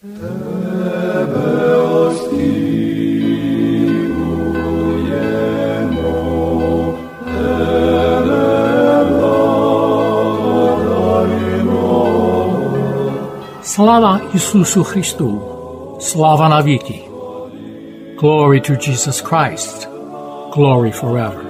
Slava Isusu Christu, slava Naviki. Glory to Jesus Christ, glory forever.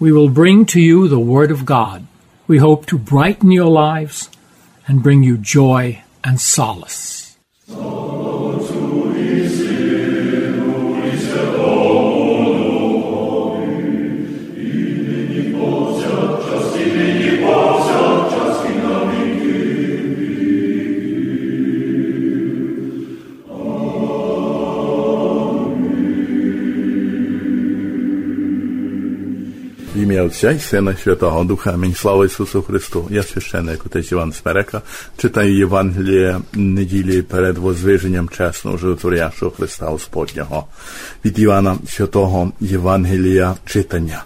we will bring to you the Word of God. We hope to brighten your lives and bring you joy and solace. Imię Ojca i Syna Świętego Ducha, Amen. Слава Ісусу Христу. Я священник отець Іван Смерека. Читаю Євангеліє неділі перед возвиженням чесного животворящого Христа Господнього. Від Івана Святого Євангелія читання.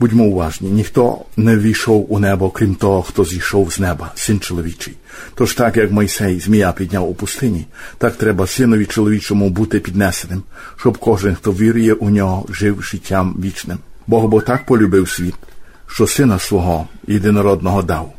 Будьмо уважні, ніхто не війшов у небо, крім того, хто зійшов з неба, син чоловічий. Тож так, як Мойсей змія підняв у пустині, так треба синові чоловічому бути піднесеним, щоб кожен, хто вірує у нього, жив життям вічним. Бог бо так полюбив світ, що сина свого єдинородного дав,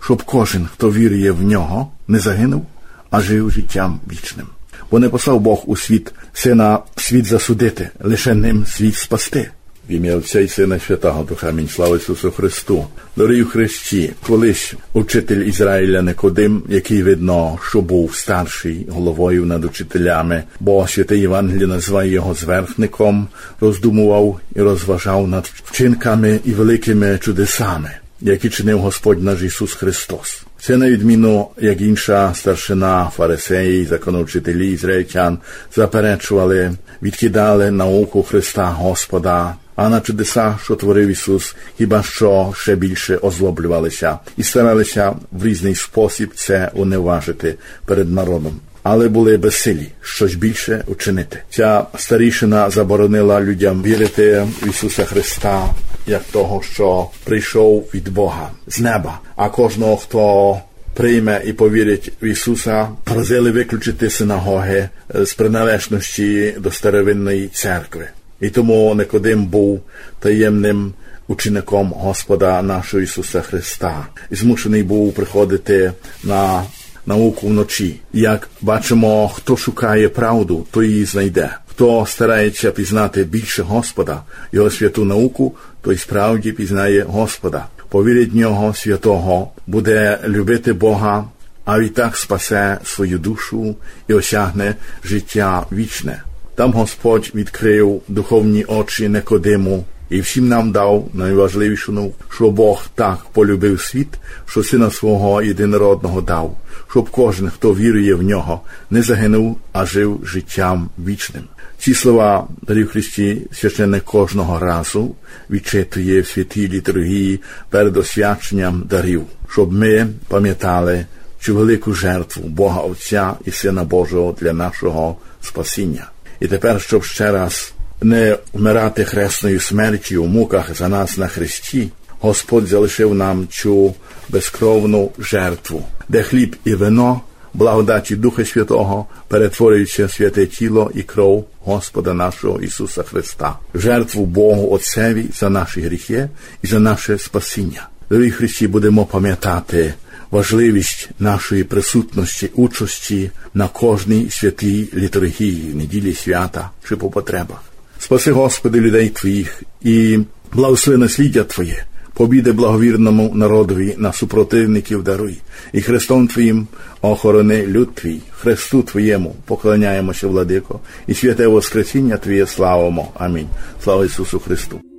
щоб кожен, хто вірує в нього, не загинув, а жив життям вічним. Бо не послав Бог у світ сина світ засудити, лише ним світ спасти. В ім'я Отця і Сина Святого Духа Амінь. Слава Ісусу Христу. Дорогі Христі, колись учитель Ізраїля Никодим, який видно, що був старший головою над учителями, бо святий Євангелій називає його зверхником, роздумував і розважав над вчинками і великими чудесами, які чинив Господь наш Ісус Христос. Це на відміну, як інша старшина фарисеї, законовчителі ізраїльтян заперечували, відкидали науку Христа Господа, а на чудеса, що творив Ісус, хіба що ще більше озлоблювалися і старалися в різний спосіб це уневажити перед народом. Але були безсилі щось більше учинити. Ця старішина заборонила людям вірити в Ісуса Христа як того, що прийшов від Бога з неба, а кожного, хто прийме і повірить в Ісуса, просили виключити синагоги з приналежності до старовинної церкви. І тому Никодим був таємним учеником Господа нашого Ісуса Христа і змушений був приходити на науку вночі. Як бачимо, хто шукає правду, той її знайде. Хто старається пізнати більше Господа, його святу науку, той справді пізнає Господа. Повірить нього святого, буде любити Бога, а відтак спасе свою душу і осягне життя вічне. Там Господь відкрив духовні очі Никодиму і всім нам дав найважливішу науку, що Бог так полюбив світ, що сина свого єдинородного дав, щоб кожен, хто вірує в нього, не загинув, а жив життям вічним. Ці слова дарів Христі священник кожного разу відчитує в святій літургії перед освяченням дарів, щоб ми пам'ятали цю велику жертву Бога Отця і Сина Божого для нашого спасіння. І тепер, щоб ще раз не вмирати хресною смертю у муках за нас на хресті, Господь залишив нам цю безкровну жертву, де хліб і вино, благодаті Духа Святого, перетворюються святе тіло і кров Господа нашого Ісуса Христа, жертву Богу Отцеві за наші гріхи і за наше спасіння. Дорогі Христі, будемо пам'ятати важливість нашої присутності, участі на кожній святій літургії, неділі свята чи по потребах. Спаси, Господи, людей Твоїх і благослови насліддя Твоє, побіди благовірному народові на супротивників даруй, і Христом Твоїм охорони люд Твій, Христу Твоєму поклоняємося, владико, і святе Воскресіння Твоє славимо. Амінь. Слава Ісусу Христу!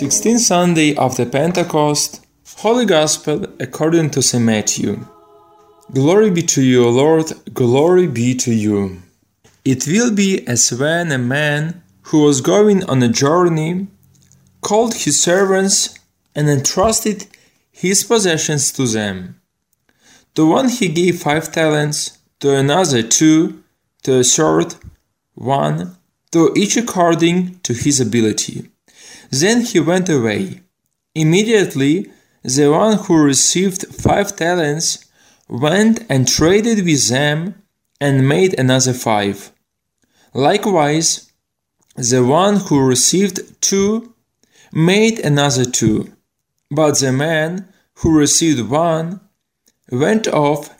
Sixteenth Sunday after Pentecost, Holy Gospel according to St. Matthew. Glory be to you, O Lord, glory be to you. It will be as when a man who was going on a journey called his servants and entrusted his possessions to them. To one he gave five talents, to another two, to a third one, to each according to his ability. Then he went away. Immediately, the one who received five talents went and traded with them and made another five. Likewise, the one who received two made another two. But the man who received one went off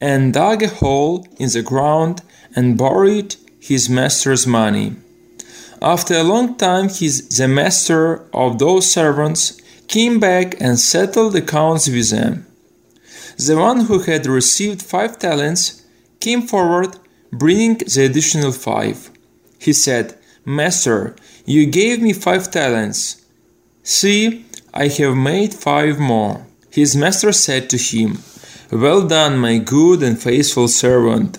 and dug a hole in the ground and buried his master's money. After a long time, his, the master of those servants came back and settled accounts with them. The one who had received five talents came forward, bringing the additional five. He said, Master, you gave me five talents. See, I have made five more. His master said to him, Well done, my good and faithful servant.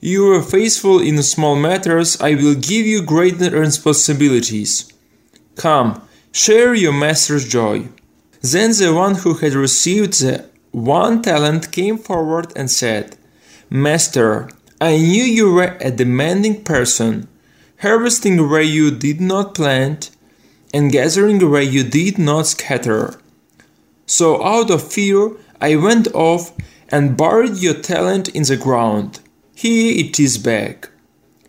you were faithful in small matters, I will give you greater responsibilities. Come, share your master's joy. Then the one who had received the one talent came forward and said, Master, I knew you were a demanding person, harvesting where you did not plant, and gathering where you did not scatter. So out of fear I went off and buried your talent in the ground. Here it is back.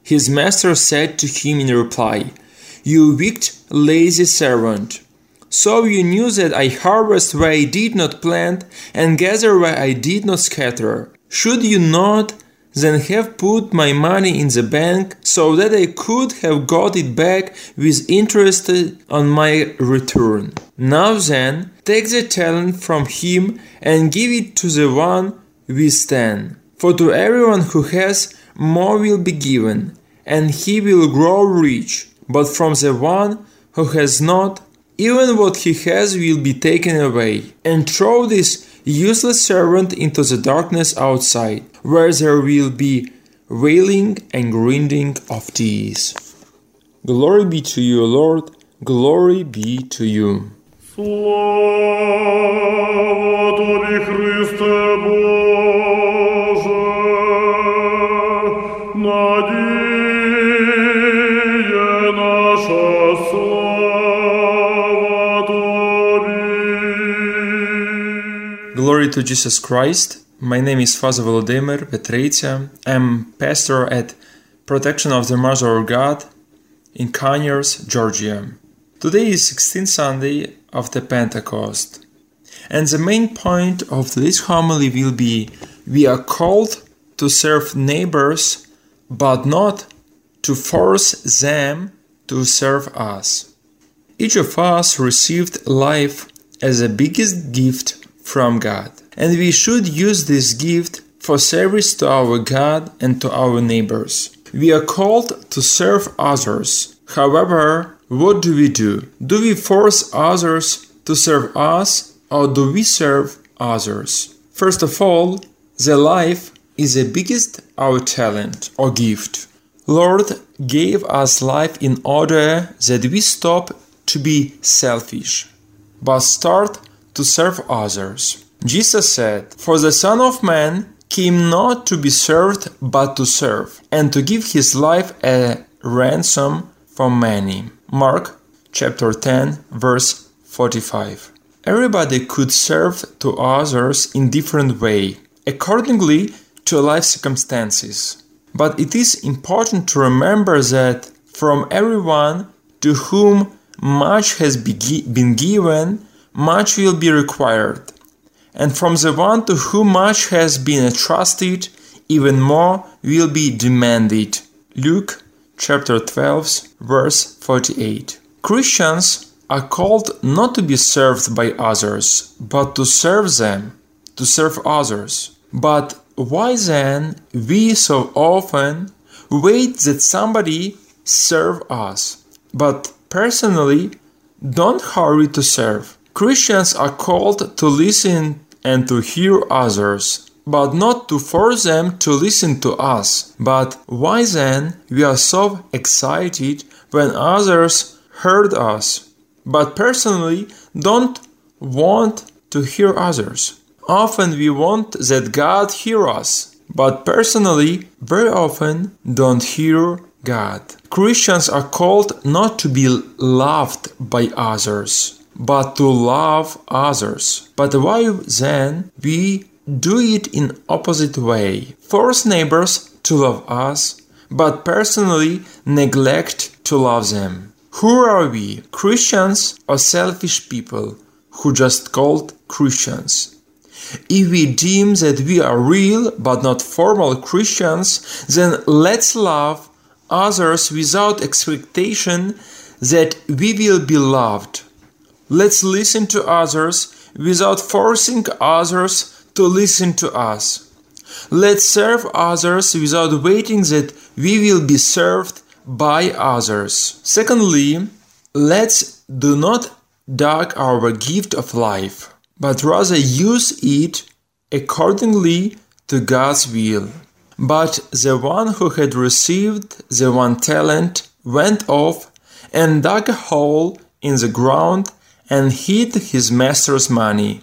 His master said to him in reply, You wicked, lazy servant. So you knew that I harvest where I did not plant and gather where I did not scatter. Should you not then have put my money in the bank so that I could have got it back with interest on my return? Now then, take the talent from him and give it to the one with ten. For to everyone who has, more will be given, and he will grow rich. But from the one who has not, even what he has will be taken away. And throw this useless servant into the darkness outside, where there will be wailing and grinding of teeth. Glory be to you, Lord, glory be to you. Слава тобі, Христе Боже, to Jesus Christ. My name is Father Volodymyr Petreitsia. I'm pastor at Protection of the Mother of God in Conyers, Georgia. Today is 16th Sunday of the Pentecost. And the main point of this homily will be we are called to serve neighbors, but not to force them to serve us. Each of us received life as the biggest gift from God, and we should use this gift for service to our God and to our neighbors. We are called to serve others. However, what do we do? Do we force others to serve us or do we serve others? First of all, the life is the biggest our talent or gift. Lord gave us life in order that we stop to be selfish, but start to serve others. Jesus said, For the Son of Man came not to be served, but to serve, and to give his life a ransom for many. Mark chapter 10, verse 45. Everybody could serve to others in different way, accordingly to life circumstances. But it is important to remember that from everyone to whom much has been given, much will be required. And from the one to whom much has been entrusted, even more will be demanded. Luke chapter 12, verse 48. Christians are called not to be served by others, but to serve them, to serve others. But why then we so often wait that somebody serve us, but personally don't hurry to serve? Christians are called to listen and to hear others, but not to force them to listen to us. But why then we are so excited when others heard us, but personally don't want to hear others? Often we want that God hear us, but personally very often don't hear God. Christians are called not to be loved by others, but to love others. But why then we do it in opposite way? Force neighbors to love us, but personally neglect to love them. Who are we, Christians or selfish people who just called Christians? If we deem that we are real but not formal Christians, then let's love others without expectation that we will be loved. Let's listen to others without forcing others to listen to us. Let's serve others without waiting that we will be served by others. Secondly, let's do not dog our gift of life, but rather use it accordingly to God's will. But the one who had received the one talent went off and dug a hole in the ground and hid his master's money.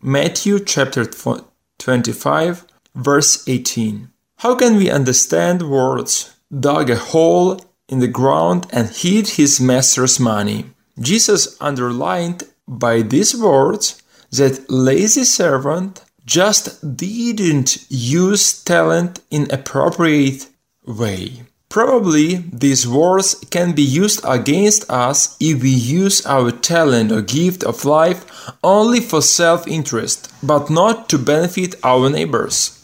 Matthew chapter 25, verse 18. How can we understand words dug a hole in the ground and hid his master's money? Jesus underlined by these words that lazy servant just didn't use talent in appropriate way. Probably these words can be used against us if we use our talent or gift of life only for self interest, but not to benefit our neighbors.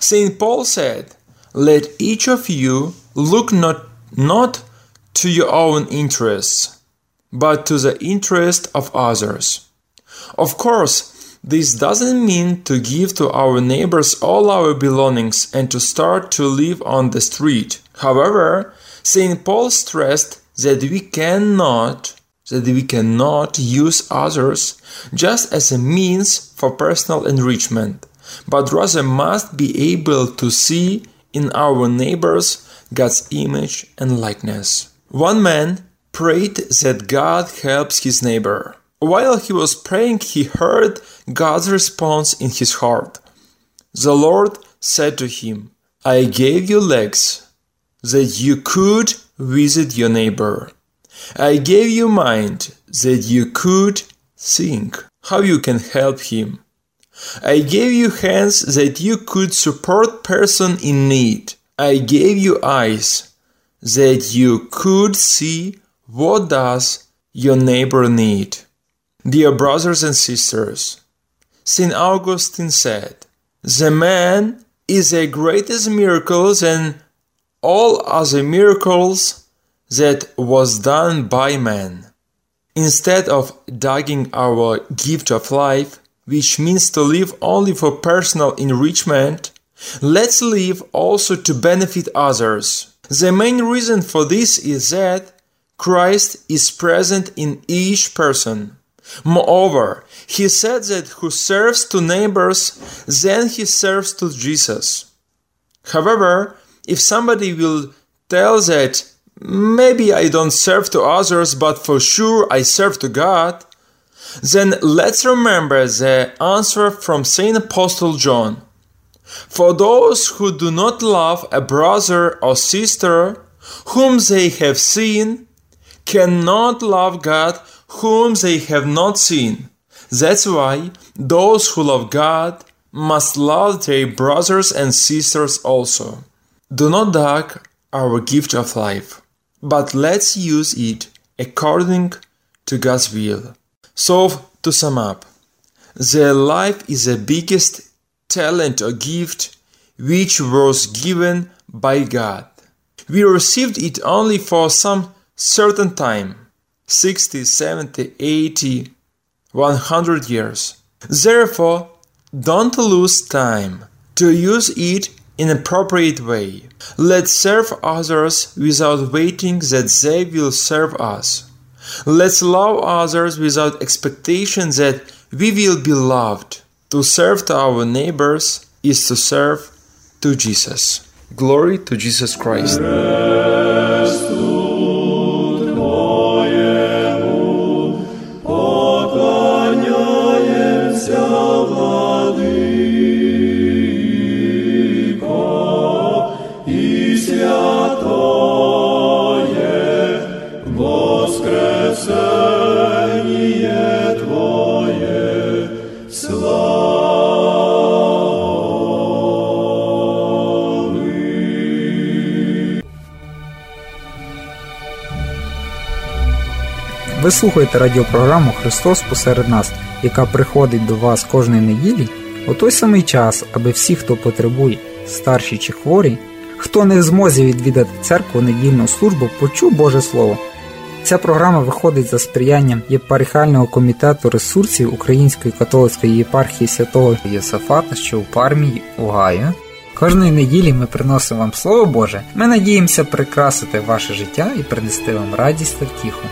St. Paul said, Let each of you look not, not to your own interests, but to the interest of others. Of course, this doesn't mean to give to our neighbors all our belongings and to start to live on the street. However, St. Paul stressed that we cannot that we cannot use others just as a means for personal enrichment, but rather must be able to see in our neighbors God's image and likeness. One man prayed that God helps his neighbor. While he was praying, he heard God's response in his heart. The Lord said to him, I gave you legs that you could visit your neighbor. I gave you mind that you could think how you can help him. I gave you hands that you could support person in need. I gave you eyes that you could see what does your neighbor need. Dear brothers and sisters, St. Augustine said, The man is the greatest miracle than all other miracles that was done by man. Instead of dogging our gift of life, which means to live only for personal enrichment, let's live also to benefit others. The main reason for this is that Christ is present in each person. Moreover, he said that who serves to neighbors, then he serves to Jesus. However, if somebody will tell that maybe I don't serve to others, but for sure I serve to God, then let's remember the answer from Saint Apostle John. For those who do not love a brother or sister whom they have seen, cannot love God whom they have not seen. That's why those who love God must love their brothers and sisters also. Do not dog our gift of life, but let's use it according to God's will. So, to sum up, the life is the biggest talent or gift which was given by God. We received it only for some certain time 60, 70, 80, 100 years. Therefore, don't lose time to use it in an appropriate way. Let's serve others without waiting that they will serve us. Let's love others without expectation that we will be loved. To serve to our neighbors is to serve to Jesus. Glory to Jesus Christ. Ви слухаєте радіопрограму Христос посеред нас, яка приходить до вас кожної неділі у той самий час, аби всі, хто потребує, старші чи хворі, хто не в змозі відвідати церкву недільну службу, почув Боже Слово. Ця програма виходить за сприянням єпархіального комітету ресурсів Української католицької єпархії святого Єсафата, що у Пармії, Угаю. Кожної неділі ми приносимо вам Слово Боже. Ми надіємося прикрасити ваше життя і принести вам радість та втіху.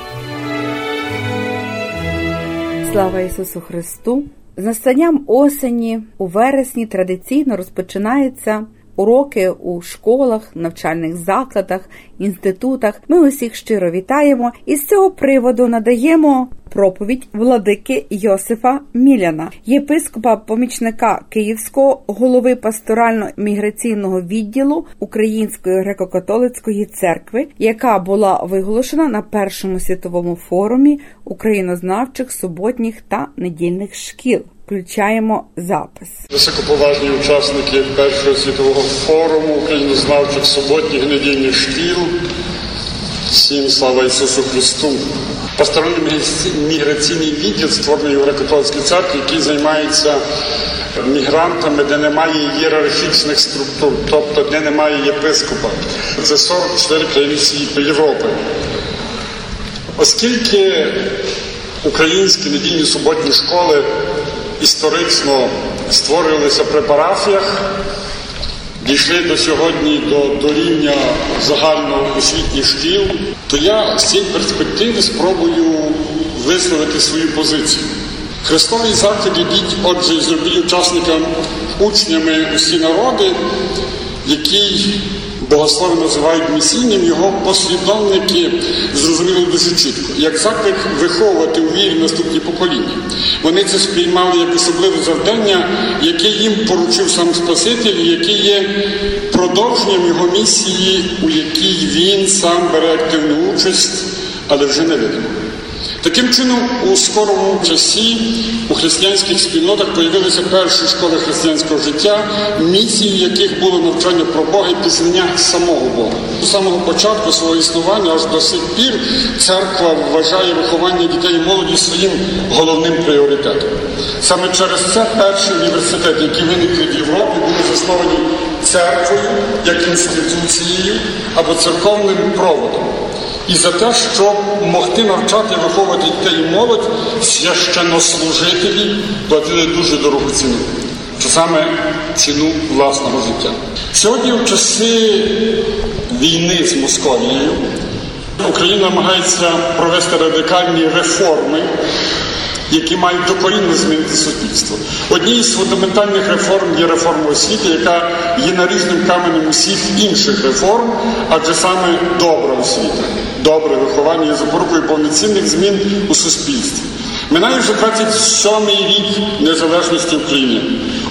Слава Ісусу Христу! З настанням осені у вересні традиційно розпочинаються уроки у школах, навчальних закладах, інститутах. Ми усіх щиро вітаємо і з цього приводу надаємо проповідь владики Йосифа Міляна, єпископа помічника Київського голови пасторально-міграційного відділу Української греко-католицької церкви, яка була виголошена на першому світовому форумі українознавчих суботніх та недільних шкіл. Включаємо запис. Високоповажні учасники першого світового форуму українознавчих суботніх недільних шкіл. Всім слава Ісусу Христу! Пасторально-міграційний відділ створений греко-католицькій церкві, який займається мігрантами, де немає ієрархічних структур, тобто де немає єпископа. Це 44 країни світу Європи. Оскільки українські недільні суботні школи історично створювалися при парафіях, дійшли до сьогодні до, до рівня загальноосвітніх шкіл, то я з цієї перспективи спробую висловити свою позицію. Христовий захід ідіть, отже, зробіть учасникам, учнями усі народи, який богослови називають місійним, його послідовники зрозуміли дуже чітко, як заклик виховувати у вірі наступні покоління. Вони це сприймали як особливе завдання, яке їм поручив сам Спаситель, яке є продовженням його місії, у якій він сам бере активну участь, але вже невидимо. Таким чином, у скорому часі у християнських спільнотах появилися перші школи християнського життя, місією яких було навчання про Бога і пізнання самого Бога. З самого початку свого існування аж до сих пір церква вважає виховання дітей і молоді своїм головним пріоритетом. Саме через це перші університети, які виникли в Європі, були засновані церквою як інституцією або церковним проводом. І за те, щоб могти навчати виховувати дітей і молодь, священнослужителі платили дуже дорогу ціну. Це саме ціну власного життя. Сьогодні, в часи війни з Московією, Україна намагається провести радикальні реформи які мають докорінно змінити суспільство. Однією з фундаментальних реформ є реформа освіти, яка є наріжним каменем усіх інших реформ, адже саме добра освіта, добре виховання є запорукою повноцінних змін у суспільстві. Минає вже 27-й рік незалежності України.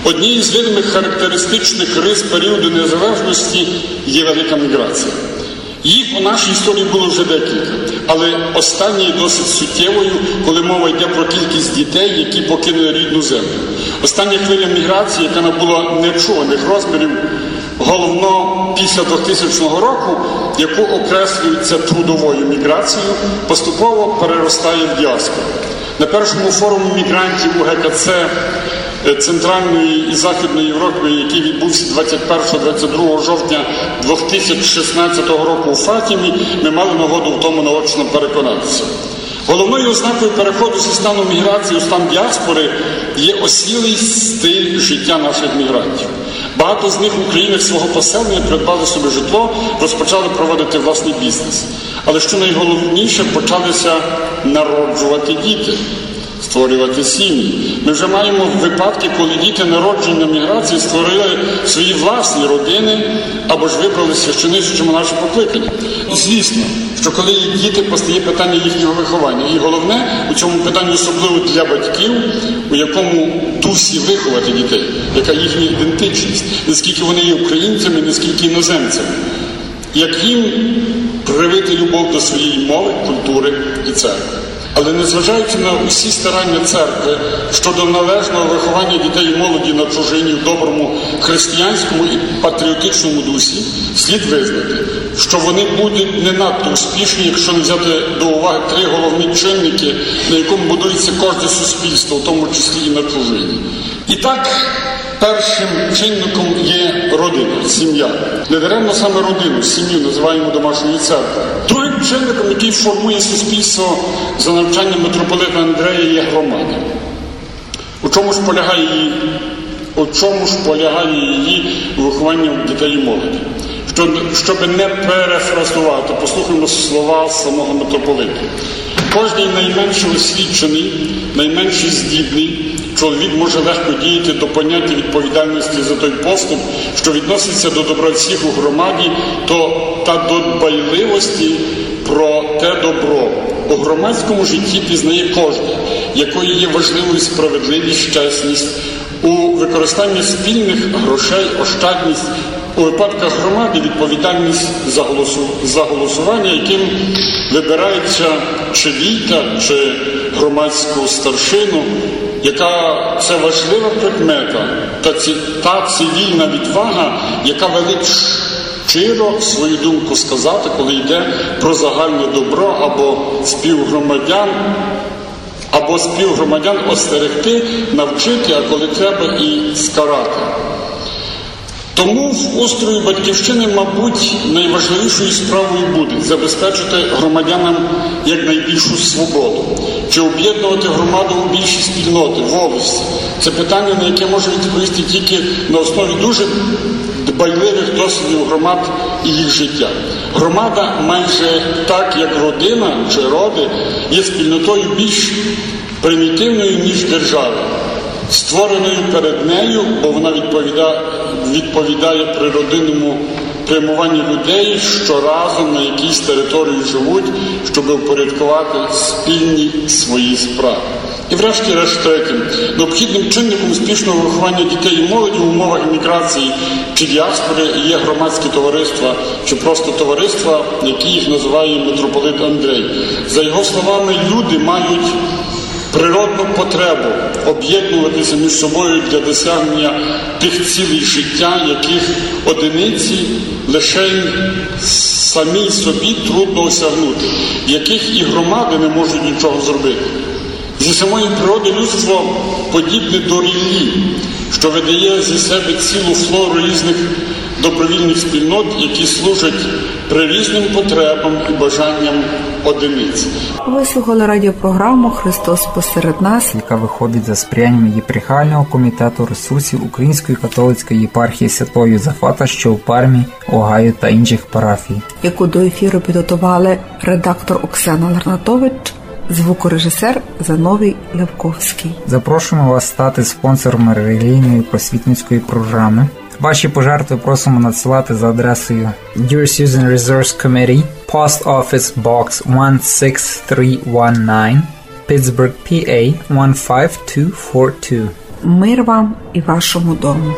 Однією з видимих характеристичних рис періоду незалежності є велика міграція. Їх у нашій історії було вже декілька, але останнє досить суттєвою, коли мова йде про кількість дітей, які покинули рідну землю. Остання хвиля міграції, яка набула нечуваних розмірів, головно після 2000 року, яку окреслюється трудовою міграцією, поступово переростає в діаспору. На першому форумі мігрантів у ГКЦ Центральної і Західної Європи, який відбувся 21-22 жовтня 2016 року у Фатімі, ми мали нагоду в тому наочно переконатися. Головною ознакою переходу зі стану міграції у стан діаспори є осілий стиль життя наших мігрантів. Багато з них у країнах свого поселення придбали собі житло, розпочали проводити власний бізнес. Але що найголовніше, почалися народжувати діти створювати сім'ї. Ми вже маємо випадки, коли діти народжені на міграції створили свої власні родини або ж вибрали священичому наше покликання. Звісно, що коли діти, постає питання їхнього виховання. І головне у цьому питанні, особливо для батьків, у якому дусі виховати дітей, яка їхня ідентичність, наскільки вони є українцями, наскільки іноземцями. Як їм привити любов до своєї мови, культури і церкви. Але незважаючи на усі старання церкви щодо належного виховання дітей і молоді на чужині в доброму християнському і патріотичному дусі, слід визнати, що вони будуть не надто успішні, якщо не взяти до уваги три головні чинники, на якому будується кожне суспільство, в тому числі і на чужині. І так. Першим чинником є родина, сім'я. Недаремно саме родину, сім'ю називаємо домашньою церквою. Чинником, який формує суспільство за навчанням митрополита Андрея, є громада. У чому ж полягає її, у чому ж полягає її виховання дітей і молоді? Щоб не перефразувати, послухаємо слова самого митрополита. Кожний найменше освічений, найменше здібний чоловік може легко діяти до поняття відповідальності за той поступ, що відноситься до добра всіх у громаді, то та до дбайливості про те добро. У громадському житті пізнає кожен, якою є важливою справедливість, чесність, у використанні спільних грошей, ощадність. У випадках громади відповідальність за голосу, за голосування, яким вибирається чи війта, чи громадську старшину, яка це важлива предмета, та, ці, та цивільна відвага, яка велить щиро свою думку сказати, коли йде про загальне добро або співгромадян. Або співгромадян остерегти, навчити, а коли треба і скарати. Тому в устрої батьківщини, мабуть, найважливішою справою буде забезпечити громадянам якнайбільшу свободу, чи об'єднувати громаду у більші спільноти, волості. Це питання, на яке може відповісти тільки на основі дуже дбайливих досвідів громад і їх життя. Громада майже так, як родина чи роди, є спільнотою більш примітивною, ніж держава створеною перед нею, бо вона відповідає, відповідає природинному прямуванню людей, що разом на якійсь території живуть, щоб упорядкувати спільні свої справи. І врешті-решт третє, необхідним чинником успішного виховання дітей і молоді в умовах імміграції чи діаспори є громадські товариства, чи просто товариства, які їх називає митрополит Андрей. За його словами, люди мають природну потребу об'єднуватися між собою для досягнення тих цілей життя, яких одиниці лише самій собі трудно осягнути, яких і громади не можуть нічого зробити. Зі самої природи людство подібне до ріллі, що видає зі себе цілу флору різних добровільних спільнот, які служать прирізним потребам і бажанням одиниць. Ви слухали радіопрограму Христос посеред нас, яка виходить за сприянням єпархіального комітету ресурсів Української католицької єпархії Святого Юзефата, що у Пармі, Огайо та інших парафій. яку до ефіру підготували редактор Оксана Ларнатович, звукорежисер Зановій Левковський. Запрошуємо вас стати спонсором релігійної просвітницької програми. Ваші пожертви просимо надсилати за адресою Dear Susan Resource Committee, Post Office Box 16319, Pittsburgh, PA 15242. Мир вам і вашому дому.